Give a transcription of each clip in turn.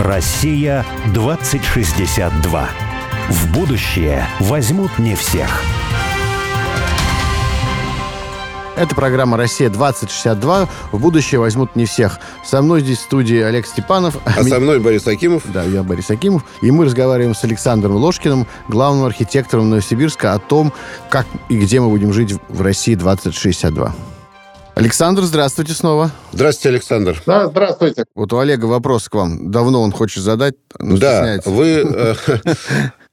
Россия 2062. В будущее возьмут не всех. Это программа «Россия-2062». В будущее возьмут не всех. Со мной здесь в студии Олег Степанов. А со мной Борис Акимов. Да, я Борис Акимов. И мы разговариваем с Александром Ложкиным, главным архитектором Новосибирска, о том, как и где мы будем жить в России 2062. Александр, здравствуйте снова. Здравствуйте, Александр. Да, здравствуйте. Вот у Олега вопрос к вам. Давно он хочет задать, но Да, вы, э,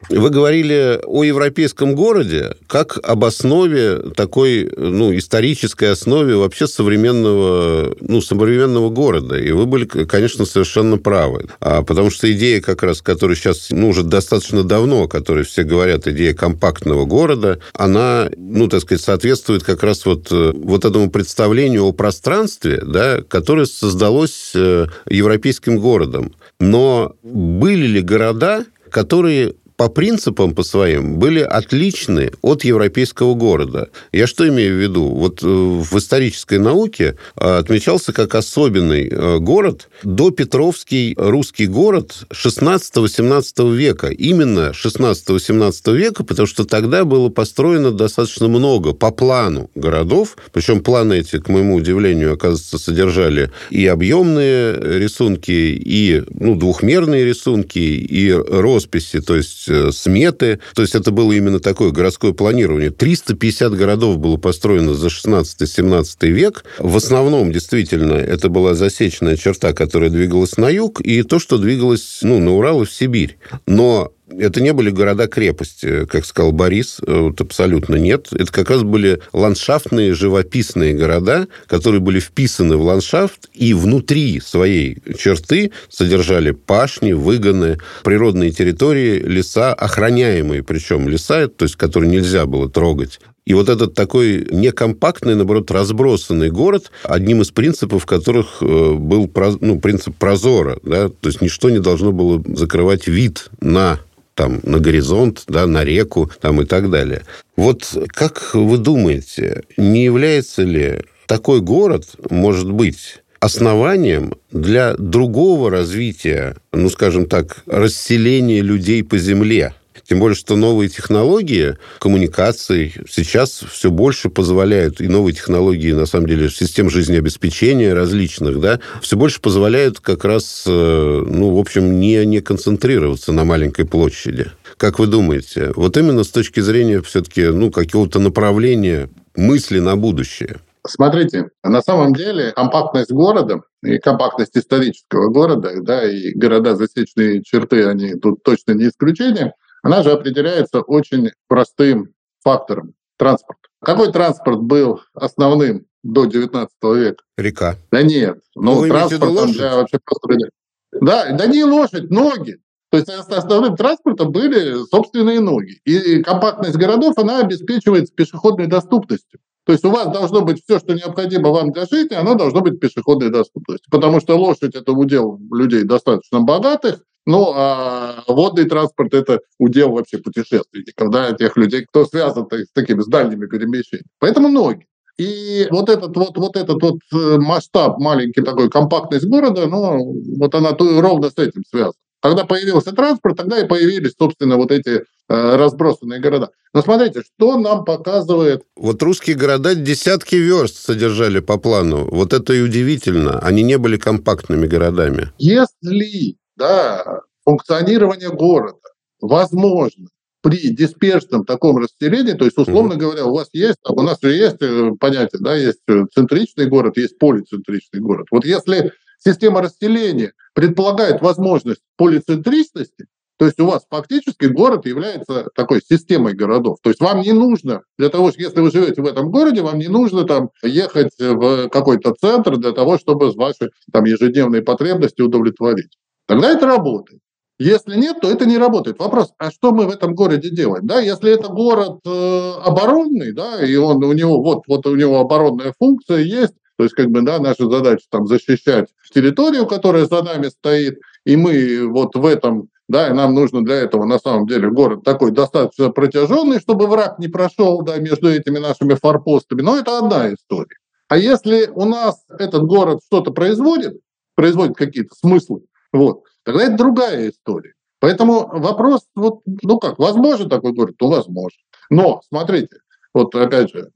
вы говорили о европейском городе как об основе такой, ну, исторической основе вообще современного, ну, современного города. И вы были, конечно, совершенно правы. А, потому что идея как раз, которая сейчас, ну, уже достаточно давно, о которой все говорят, идея компактного города, она, ну, так сказать, соответствует как раз вот, э, вот этому представлению о пространстве, да, которое создалось э, европейским городом. Но были ли города, которые по принципам по своим были отличны от европейского города. Я что имею в виду? Вот э, в исторической науке э, отмечался как особенный э, город до Петровский русский город 16-18 века. Именно 16-18 века, потому что тогда было построено достаточно много по плану городов. Причем планы эти, к моему удивлению, оказывается, содержали и объемные рисунки, и ну, двухмерные рисунки, и росписи, то есть Э, сметы. То есть это было именно такое городское планирование. 350 городов было построено за 16-17 век. В основном, действительно, это была засечная черта, которая двигалась на юг, и то, что двигалось ну, на Урал и в Сибирь. Но это не были города-крепости, как сказал Борис, вот абсолютно нет. Это как раз были ландшафтные, живописные города, которые были вписаны в ландшафт и внутри своей черты содержали пашни, выгоны, природные территории, леса, охраняемые причем леса, то есть которые нельзя было трогать. И вот этот такой некомпактный, наоборот, разбросанный город, одним из принципов которых э, был ну, принцип прозора, да, то есть ничто не должно было закрывать вид на там, на горизонт, да, на реку там, и так далее. Вот как вы думаете, не является ли такой город, может быть, основанием для другого развития, ну, скажем так, расселения людей по земле? Тем более, что новые технологии коммуникаций сейчас все больше позволяют, и новые технологии, на самом деле, систем жизнеобеспечения различных, да, все больше позволяют как раз, э, ну, в общем, не, не концентрироваться на маленькой площади. Как вы думаете, вот именно с точки зрения все-таки, ну, какого-то направления мысли на будущее? Смотрите, на самом деле компактность города и компактность исторического города, да, и города засечные черты, они тут точно не исключение – она же определяется очень простым фактором – транспорт. Какой транспорт был основным до 19 века? Река. Да нет. Ну, ну транспорт для вообще просто... Да, да не лошадь, ноги. То есть основным транспортом были собственные ноги. И компактность городов, она обеспечивается пешеходной доступностью. То есть у вас должно быть все, что необходимо вам для жизни, оно должно быть пешеходной доступностью. Потому что лошадь – это удел людей достаточно богатых, ну, а водный транспорт – это удел вообще путешественников, да, тех людей, кто связан с такими с дальними перемещениями. Поэтому ноги. И вот этот вот, вот этот вот э, масштаб, маленький такой, компактность города, ну, вот она ровно с этим связана. Когда появился транспорт, тогда и появились, собственно, вот эти э, разбросанные города. Но смотрите, что нам показывает... Вот русские города десятки верст содержали по плану. Вот это и удивительно. Они не были компактными городами. Если да, функционирование города возможно при дисперсном таком расселении, то есть, условно mm-hmm. говоря, у вас есть, у нас же есть э, понятие, да, есть э, центричный город, есть полицентричный город. Вот если система расселения предполагает возможность полицентричности, то есть у вас фактически город является такой системой городов. То есть вам не нужно, для того, если вы живете в этом городе, вам не нужно там ехать в какой-то центр для того, чтобы ваши там ежедневные потребности удовлетворить. Тогда это работает. Если нет, то это не работает. Вопрос, а что мы в этом городе делаем? Да, если это город э, оборонный, да, и он у него вот вот у него оборонная функция есть, то есть как бы да, наша задача там защищать территорию, которая за нами стоит, и мы вот в этом да, и нам нужно для этого на самом деле город такой достаточно протяженный, чтобы враг не прошел да, между этими нашими форпостами. Но это одна история. А если у нас этот город что-то производит, производит какие-то смыслы, Вот. Тогда это другая история. Поэтому вопрос, вот, ну как, возможен такой город? Ну, возможно. Но, смотрите, вот опять же,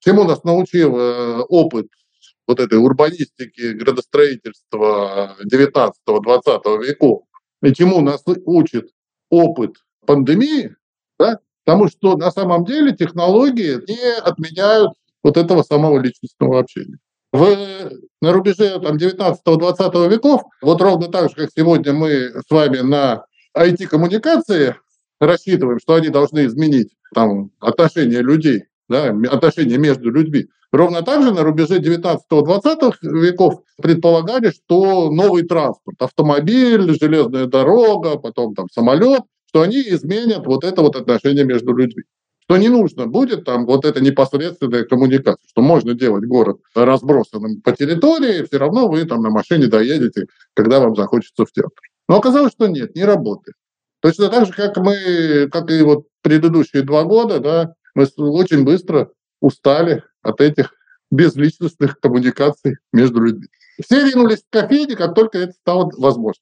чему нас научил э, опыт вот этой урбанистики, градостроительства 19-20 веков, и чему нас учит опыт пандемии, да, потому что на самом деле технологии не отменяют вот этого самого личностного общения. В, на рубеже там, 19-20 веков, вот ровно так же, как сегодня мы с вами на IT-коммуникации рассчитываем, что они должны изменить там, отношения людей, да, отношения между людьми. Ровно так же на рубеже 19-20 веков предполагали, что новый транспорт, автомобиль, железная дорога, потом там самолет, что они изменят вот это вот отношение между людьми. Что не нужно будет там вот эта непосредственная коммуникация, что можно делать город разбросанным по территории, все равно вы там на машине доедете, когда вам захочется в театр. Но оказалось, что нет, не работает. Точно так же, как мы, как и вот предыдущие два года, да, мы очень быстро устали от этих безличностных коммуникаций между людьми. Все ринулись в кофейни, как только это стало возможно.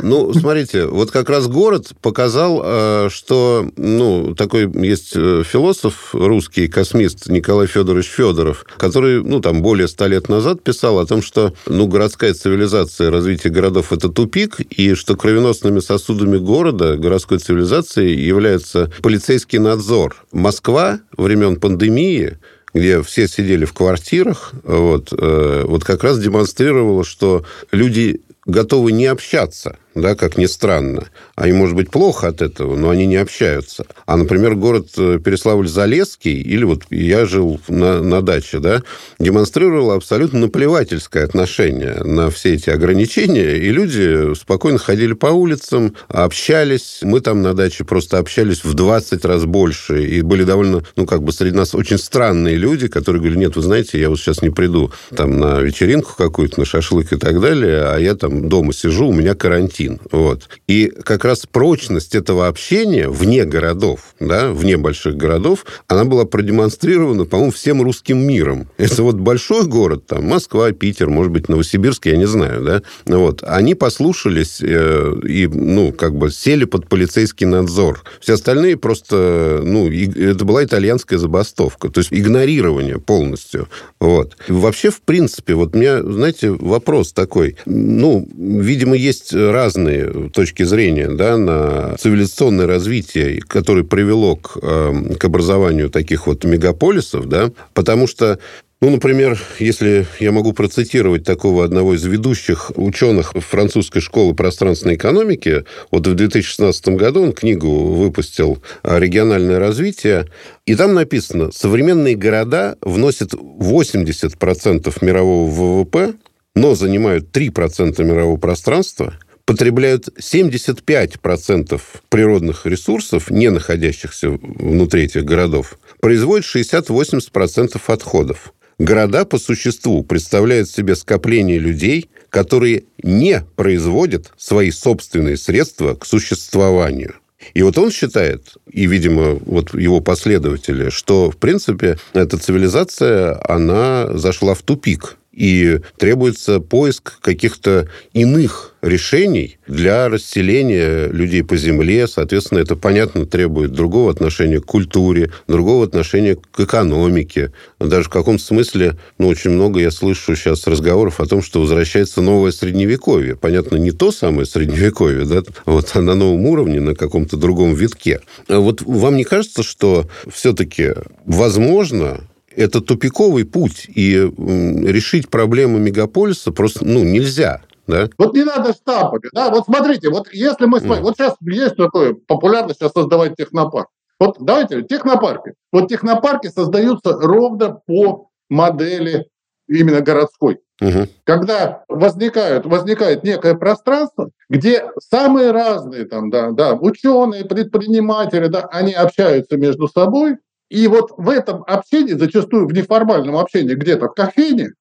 Ну, смотрите, вот как раз город показал, э, что, ну, такой есть э, философ русский, космист Николай Федорович Федоров, который, ну, там, более ста лет назад писал о том, что, ну, городская цивилизация, развитие городов – это тупик, и что кровеносными сосудами города, городской цивилизации является полицейский надзор. Москва времен пандемии где все сидели в квартирах, вот, э, вот как раз демонстрировала, что люди готовы не общаться – да, как ни странно. Они, может быть, плохо от этого, но они не общаются. А, например, город э, Переславль-Залесский, или вот я жил на, на даче, да, демонстрировал абсолютно наплевательское отношение на все эти ограничения, и люди спокойно ходили по улицам, общались. Мы там на даче просто общались в 20 раз больше, и были довольно, ну, как бы среди нас очень странные люди, которые говорили, нет, вы знаете, я вот сейчас не приду там на вечеринку какую-то, на шашлык и так далее, а я там дома сижу, у меня карантин один. Вот. И как раз прочность этого общения вне городов, да, вне больших городов, она была продемонстрирована, по-моему, всем русским миром. Это вот большой город, там, Москва, Питер, может быть, Новосибирск, я не знаю, да, вот. Они послушались э, и, ну, как бы сели под полицейский надзор. Все остальные просто, ну, и, это была итальянская забастовка, то есть игнорирование полностью. Вот. Вообще, в принципе, вот у меня, знаете, вопрос такой. Ну, видимо, есть разные разные точки зрения да, на цивилизационное развитие, которое привело к, э, к образованию таких вот мегаполисов, да, потому что ну, например, если я могу процитировать такого одного из ведущих ученых французской школы пространственной экономики, вот в 2016 году он книгу выпустил «Региональное развитие», и там написано, современные города вносят 80% мирового ВВП, но занимают 3% мирового пространства – потребляют 75% природных ресурсов, не находящихся внутри этих городов, производят 60-80% отходов. Города по существу представляют себе скопление людей, которые не производят свои собственные средства к существованию. И вот он считает, и, видимо, вот его последователи, что, в принципе, эта цивилизация, она зашла в тупик и требуется поиск каких-то иных решений для расселения людей по земле. Соответственно, это, понятно, требует другого отношения к культуре, другого отношения к экономике. Даже в каком-то смысле, ну, очень много я слышу сейчас разговоров о том, что возвращается новое средневековье. Понятно, не то самое средневековье, да, вот, а на новом уровне, на каком-то другом витке. А вот вам не кажется, что все-таки возможно это тупиковый путь, и решить проблему мегаполиса просто ну, нельзя. Да? Вот не надо штампами. Да? Вот смотрите, вот если мы с вами... Mm. Вот сейчас есть такое популярно сейчас создавать технопарк. Вот давайте, технопарки. Вот технопарки создаются ровно по модели именно городской. Угу. Когда возникают, возникает некое пространство, где самые разные там, да, да, ученые, предприниматели, да, они общаются между собой, и вот в этом общении, зачастую в неформальном общении, где-то в кофейне,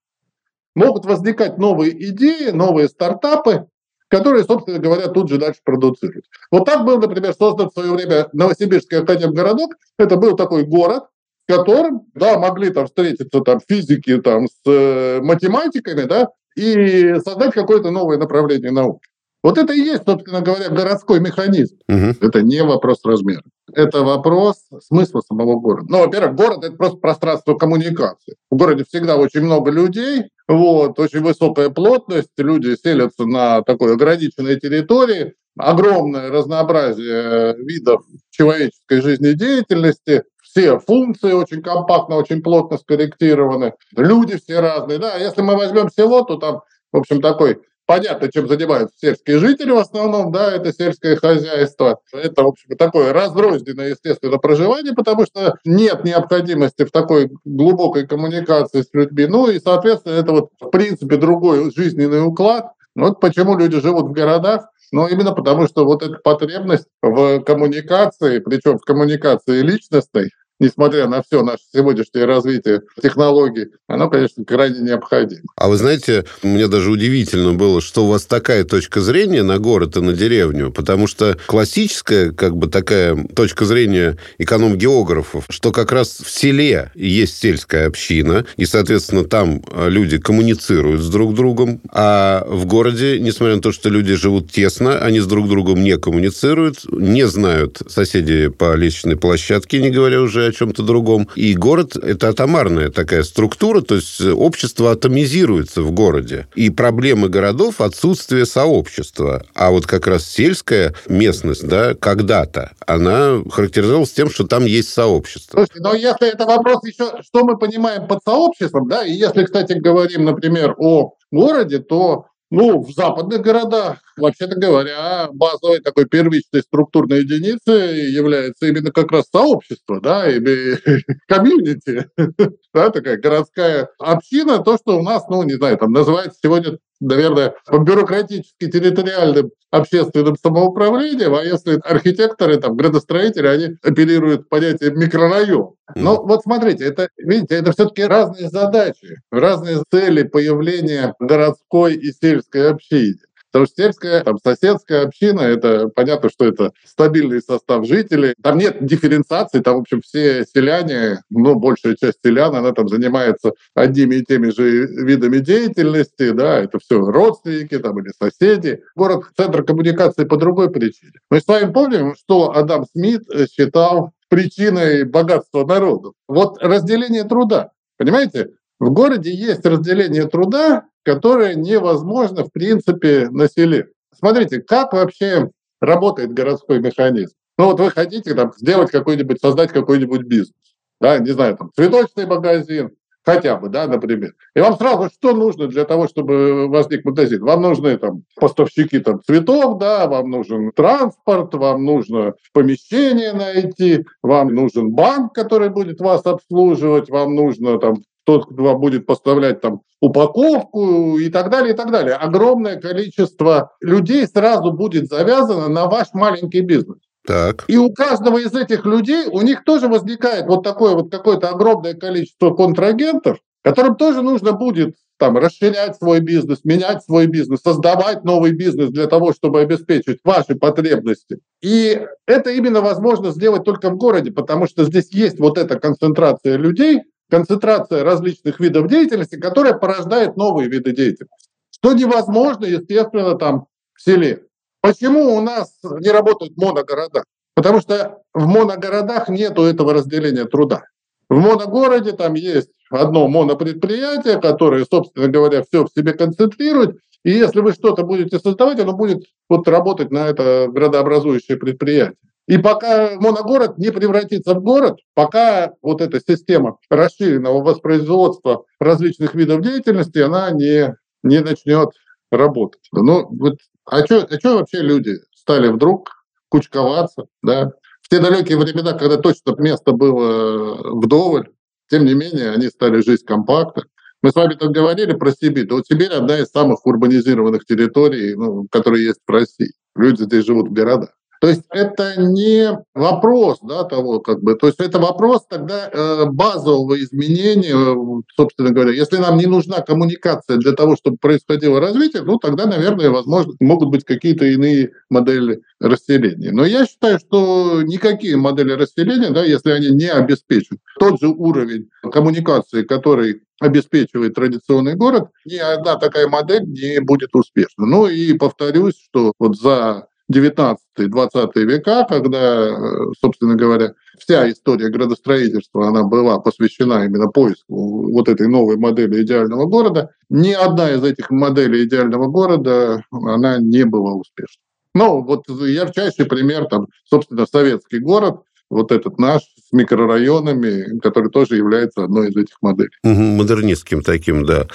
могут возникать новые идеи, новые стартапы, которые, собственно говоря, тут же дальше продуцируют. Вот так был, например, создан в свое время Новосибирский академгородок. Это был такой город, в котором, да, могли там встретиться там физики там с э, математиками, да, и создать какое-то новое направление науки. Вот это и есть, собственно говоря, городской механизм. Мгм. Это не вопрос размера. Это вопрос смысла самого города. Ну, во-первых, город – это просто пространство коммуникации. В городе всегда очень много людей, вот, очень высокая плотность, люди селятся на такой ограниченной территории, огромное разнообразие видов человеческой жизнедеятельности, все функции очень компактно, очень плотно скорректированы, люди все разные. Да, если мы возьмем село, то там, в общем, такой Понятно, чем занимаются сельские жители в основном, да, это сельское хозяйство. Это, в общем, такое разрозненное, естественно, проживание, потому что нет необходимости в такой глубокой коммуникации с людьми. Ну и, соответственно, это вот, в принципе, другой жизненный уклад. Вот почему люди живут в городах, ну, именно потому, что вот эта потребность в коммуникации, причем в коммуникации личностной, несмотря на все наше сегодняшнее развитие технологий, оно, конечно, крайне необходимо. А вы знаете, мне даже удивительно было, что у вас такая точка зрения на город и на деревню, потому что классическая, как бы такая точка зрения эконом-географов, что как раз в селе есть сельская община, и, соответственно, там э, люди коммуницируют с друг другом, а в городе, несмотря на то, что люди живут тесно, они с друг другом не коммуницируют, не знают соседи по лестничной площадке, не говоря уже о чем-то другом. И город – это атомарная такая структура, то есть общество атомизируется в городе. И проблемы городов – отсутствие сообщества. А вот как раз сельская местность, да, когда-то, она характеризовалась тем, что там есть сообщество. Слушайте, но если это вопрос еще, что мы понимаем под сообществом, да, и если, кстати, говорим, например, о городе, то ну, в западных городах, вообще-то говоря, базовой такой первичной структурной единицей является именно как раз сообщество, да, или комьюнити, да, такая городская община, то, что у нас, ну, не знаю, там называется сегодня наверное, по бюрократически территориальным общественным самоуправлением, а если архитекторы, там, градостроители, они оперируют понятием микрорайон. Но вот смотрите, это, видите, это все-таки разные задачи, разные цели появления городской и сельской общины. Потому что сельская, там, соседская община, это понятно, что это стабильный состав жителей. Там нет дифференциации, там, в общем, все селяне, ну, большая часть селян, она там занимается одними и теми же видами деятельности, да, это все родственники там или соседи. Город – центр коммуникации по другой причине. Мы с вами помним, что Адам Смит считал причиной богатства народов. Вот разделение труда. Понимаете, в городе есть разделение труда, которое невозможно, в принципе, на селе. Смотрите, как вообще работает городской механизм. Ну вот вы хотите там, сделать какой-нибудь, создать какой-нибудь бизнес. Да, не знаю, там, цветочный магазин, хотя бы, да, например. И вам сразу что нужно для того, чтобы возник магазин? Вам нужны там поставщики там цветов, да, вам нужен транспорт, вам нужно помещение найти, вам нужен банк, который будет вас обслуживать, вам нужно там тот, кто вам будет поставлять там упаковку и так далее, и так далее. Огромное количество людей сразу будет завязано на ваш маленький бизнес. Так. И у каждого из этих людей, у них тоже возникает вот такое вот какое-то огромное количество контрагентов, которым тоже нужно будет там, расширять свой бизнес, менять свой бизнес, создавать новый бизнес для того, чтобы обеспечить ваши потребности. И это именно возможно сделать только в городе, потому что здесь есть вот эта концентрация людей, концентрация различных видов деятельности, которая порождает новые виды деятельности. Что невозможно, естественно, там в селе. Почему у нас не работают моногорода? Потому что в моногородах нет этого разделения труда. В моногороде там есть одно монопредприятие, которое, собственно говоря, все в себе концентрирует. И если вы что-то будете создавать, оно будет вот работать на это градообразующее предприятие. И пока моногород не превратится в город, пока вот эта система расширенного воспроизводства различных видов деятельности, она не, не начнет работать. Ну, вот, а что а вообще люди стали вдруг кучковаться, да? В те далекие времена, когда точно место было вдоволь, тем не менее, они стали жить компактно. Мы с вами тут говорили про Сибирь. Да вот Сибирь одна из самых урбанизированных территорий, ну, которые есть в России. Люди здесь живут в городах. То есть это не вопрос да, того, как бы, то есть это вопрос тогда э, базового изменения, э, собственно говоря. Если нам не нужна коммуникация для того, чтобы происходило развитие, ну тогда, наверное, возможно, могут быть какие-то иные модели расселения. Но я считаю, что никакие модели расселения, да, если они не обеспечат тот же уровень коммуникации, который обеспечивает традиционный город, ни одна такая модель не будет успешна. Ну и повторюсь, что вот за 19-20 века, когда, э, собственно говоря, вся история градостроительства, она была посвящена именно поиску вот этой новой модели идеального города, ни одна из этих моделей идеального города, она не была успешной. Ну, вот ярчайший пример, там, собственно, советский город, вот этот наш с микрорайонами, который тоже является одной из этих моделей. Угу, модернистским таким, да.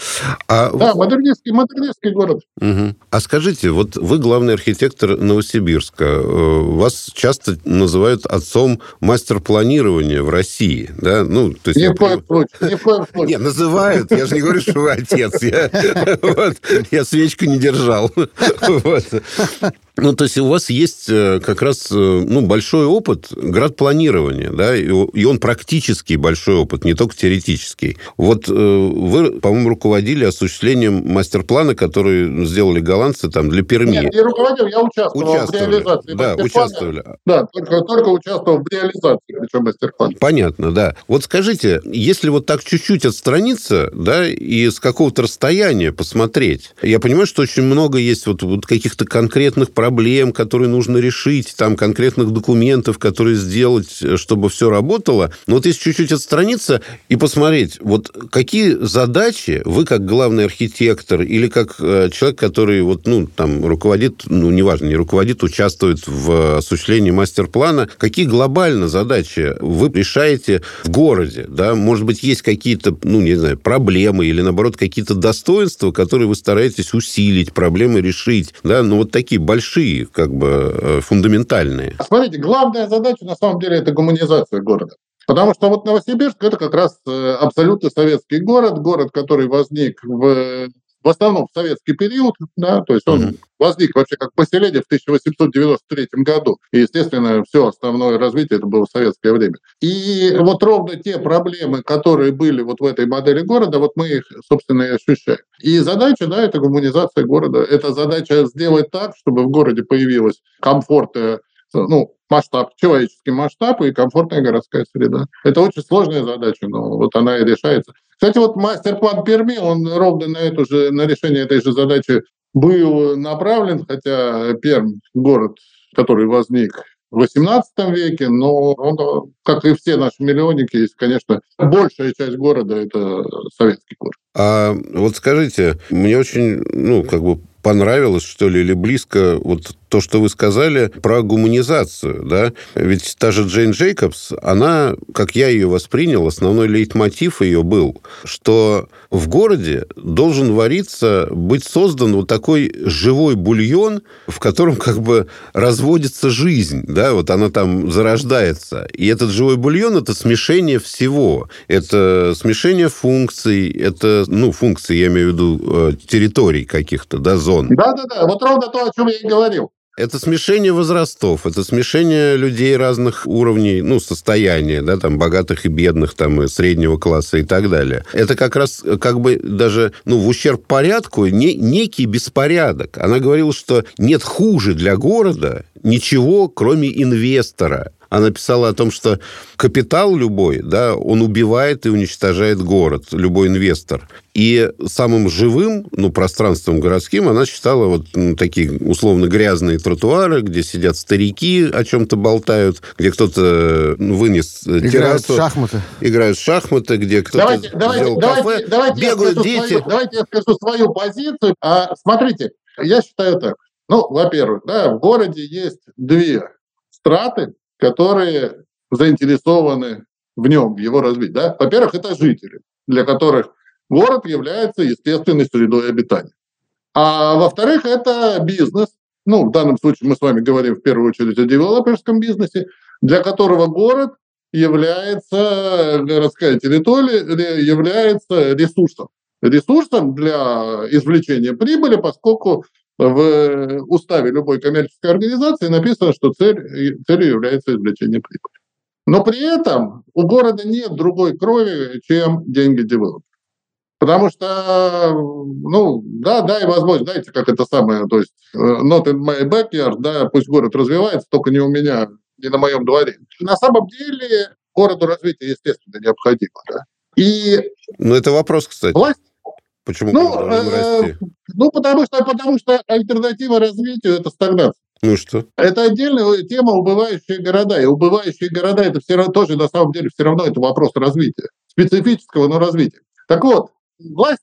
А... Да, модернистский, модернистский город. Угу. А скажите, вот вы главный архитектор Новосибирска. Э, вас часто называют отцом мастер-планирования в России, да? Ну, то есть не в коем случае, не в коем случае. Не, называют. Я же не говорю, что вы отец. Я свечку не держал. Ну, то есть у вас есть э, как раз э, ну, большой опыт градпланирования, да, и он практически большой опыт, не только теоретический. Вот э, вы, по-моему, руководили осуществлением мастер-плана, который сделали голландцы там для Перми. Нет, не руководил, я участвовал участвовали. в реализации Да, участвовали. Да, только, только участвовал в реализации, причем мастер-плана. Понятно, да. Вот скажите, если вот так чуть-чуть отстраниться, да, и с какого-то расстояния посмотреть, я понимаю, что очень много есть вот, вот каких-то конкретных проблем, которые нужно решить, там конкретных документов, которые сделать, чтобы все работало. Но вот если чуть-чуть отстраниться и посмотреть, вот какие задачи вы как главный архитектор или как э, человек, который вот, ну, там, руководит, ну, неважно, не руководит, участвует в осуществлении мастер-плана, какие глобально задачи вы решаете в городе, да? Может быть, есть какие-то, ну, не знаю, проблемы или, наоборот, какие-то достоинства, которые вы стараетесь усилить, проблемы решить, да? Ну, вот такие большие большие, как бы э, фундаментальные. Смотрите, главная задача на самом деле это гуманизация города. Потому что вот Новосибирск это как раз э, абсолютно советский город, город, который возник в в основном в советский период, да, то есть он mm-hmm. возник вообще как поселение в 1893 году. И, естественно, все основное развитие это было в советское время. И вот ровно те проблемы, которые были вот в этой модели города, вот мы их, собственно, и ощущаем. И задача, да, это гуманизация города. Это задача сделать так, чтобы в городе появилось комфорт ну, масштаб, человеческий масштаб и комфортная городская среда. Это очень сложная задача, но вот она и решается. Кстати, вот мастер-план Перми, он ровно на, эту же, на решение этой же задачи был направлен, хотя Пермь – город, который возник в XVIII веке, но он, как и все наши миллионники, есть, конечно, большая часть города – это советский город. А вот скажите, мне очень, ну, как бы понравилось, что ли, или близко вот то, что вы сказали про гуманизацию, да? Ведь та же Джейн Джейкобс, она, как я ее воспринял, основной лейтмотив ее был, что в городе должен вариться, быть создан вот такой живой бульон, в котором как бы разводится жизнь, да, вот она там зарождается. И этот живой бульон – это смешение всего. Это смешение функций, это, ну, функции, я имею в виду, э, территорий каких-то, да, зон. Да-да-да, вот ровно то, о чем я и говорил. Это смешение возрастов, это смешение людей разных уровней, ну, состояния, да, там, богатых и бедных, там, и среднего класса и так далее. Это как раз, как бы, даже, ну, в ущерб порядку, не, некий беспорядок. Она говорила, что нет хуже для города ничего, кроме инвестора она писала о том, что капитал любой, да, он убивает и уничтожает город, любой инвестор. И самым живым, ну, пространством городским она считала вот ну, такие условно грязные тротуары, где сидят старики, о чем-то болтают, где кто-то ну, вынес играют террасу. в шахматы. Играют в шахматы, где кто-то давайте, сделал давайте, кафе. Давайте, бегают дети. Свою, давайте я скажу свою позицию. А, смотрите, я считаю так. Ну, во-первых, да, в городе есть две страты, которые заинтересованы в нем, его развитии. Да? Во-первых, это жители, для которых город является естественной средой обитания. А во-вторых, это бизнес. Ну, в данном случае мы с вами говорим в первую очередь о девелоперском бизнесе, для которого город является, городская территория является ресурсом. Ресурсом для извлечения прибыли, поскольку в уставе любой коммерческой организации написано, что цель, целью является извлечение прибыли. Но при этом у города нет другой крови, чем деньги девелопера. Потому что, ну, да, да, и возможно, знаете, как это самое, то есть, э, not in my backyard, да, пусть город развивается, только не у меня, не на моем дворе. На самом деле городу развитие, естественно, необходимо, да. И... Ну, это вопрос, кстати. Власть Почему ну, э, ну потому, что, потому что альтернатива развитию – это стагнация. Ну что? Это отдельная тема убывающие города. И убывающие города – это все равно, тоже на самом деле все равно это вопрос развития. Специфического, но развития. Так вот, власть,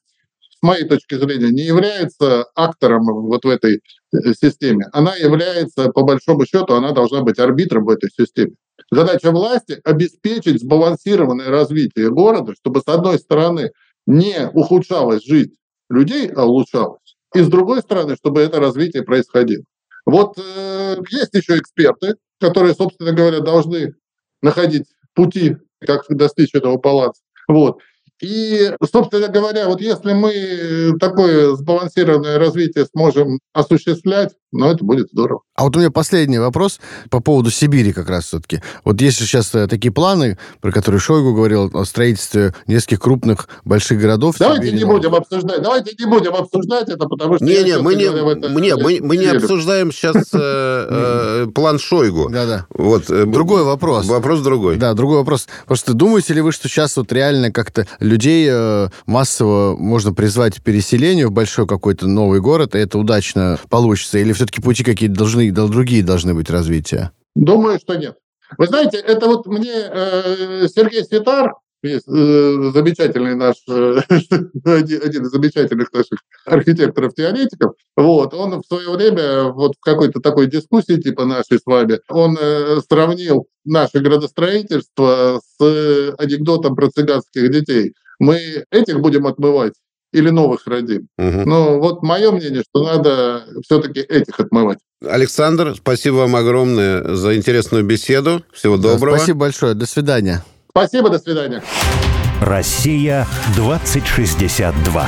с моей точки зрения, не является актором вот в этой э, системе. Она является, по большому счету, она должна быть арбитром в этой системе. Задача власти – обеспечить сбалансированное развитие города, чтобы, с одной стороны, не ухудшалась жизнь людей, а улучшалась. И с другой стороны, чтобы это развитие происходило. Вот э, есть еще эксперты, которые, собственно говоря, должны находить пути, как достичь этого палаца. Вот. И, собственно говоря, вот если мы такое сбалансированное развитие сможем осуществлять, ну, это будет здорово. А вот у меня последний вопрос по поводу Сибири как раз все-таки. Вот есть сейчас э, такие планы, про которые Шойгу говорил, о строительстве нескольких крупных больших городов. Давайте Сибири. не будем обсуждать, давайте не будем обсуждать это, потому что... Не, не, мы не, это, не, мы, мы не обсуждаем сейчас э, э, план Шойгу. Да-да. Вот, другой вопрос. Вопрос другой. Да, другой вопрос. Просто думаете ли вы, что сейчас вот реально как-то людей массово можно призвать к переселению в большой какой-то новый город, и это удачно получится? Или все-таки пути какие-то должны, другие должны быть развития? Думаю, что нет. Вы знаете, это вот мне э, Сергей Светар, есть, э, замечательный наш, э, один, из замечательных наших архитекторов-теоретиков, вот, он в свое время вот в какой-то такой дискуссии типа нашей с вами, он э, сравнил наше градостроительство с анекдотом про цыганских детей. Мы этих будем отмывать или новых родим. Угу. Но вот мое мнение, что надо все-таки этих отмывать. Александр, спасибо вам огромное за интересную беседу. Всего доброго. Да, спасибо большое. До свидания. Спасибо, до свидания. Россия 2062.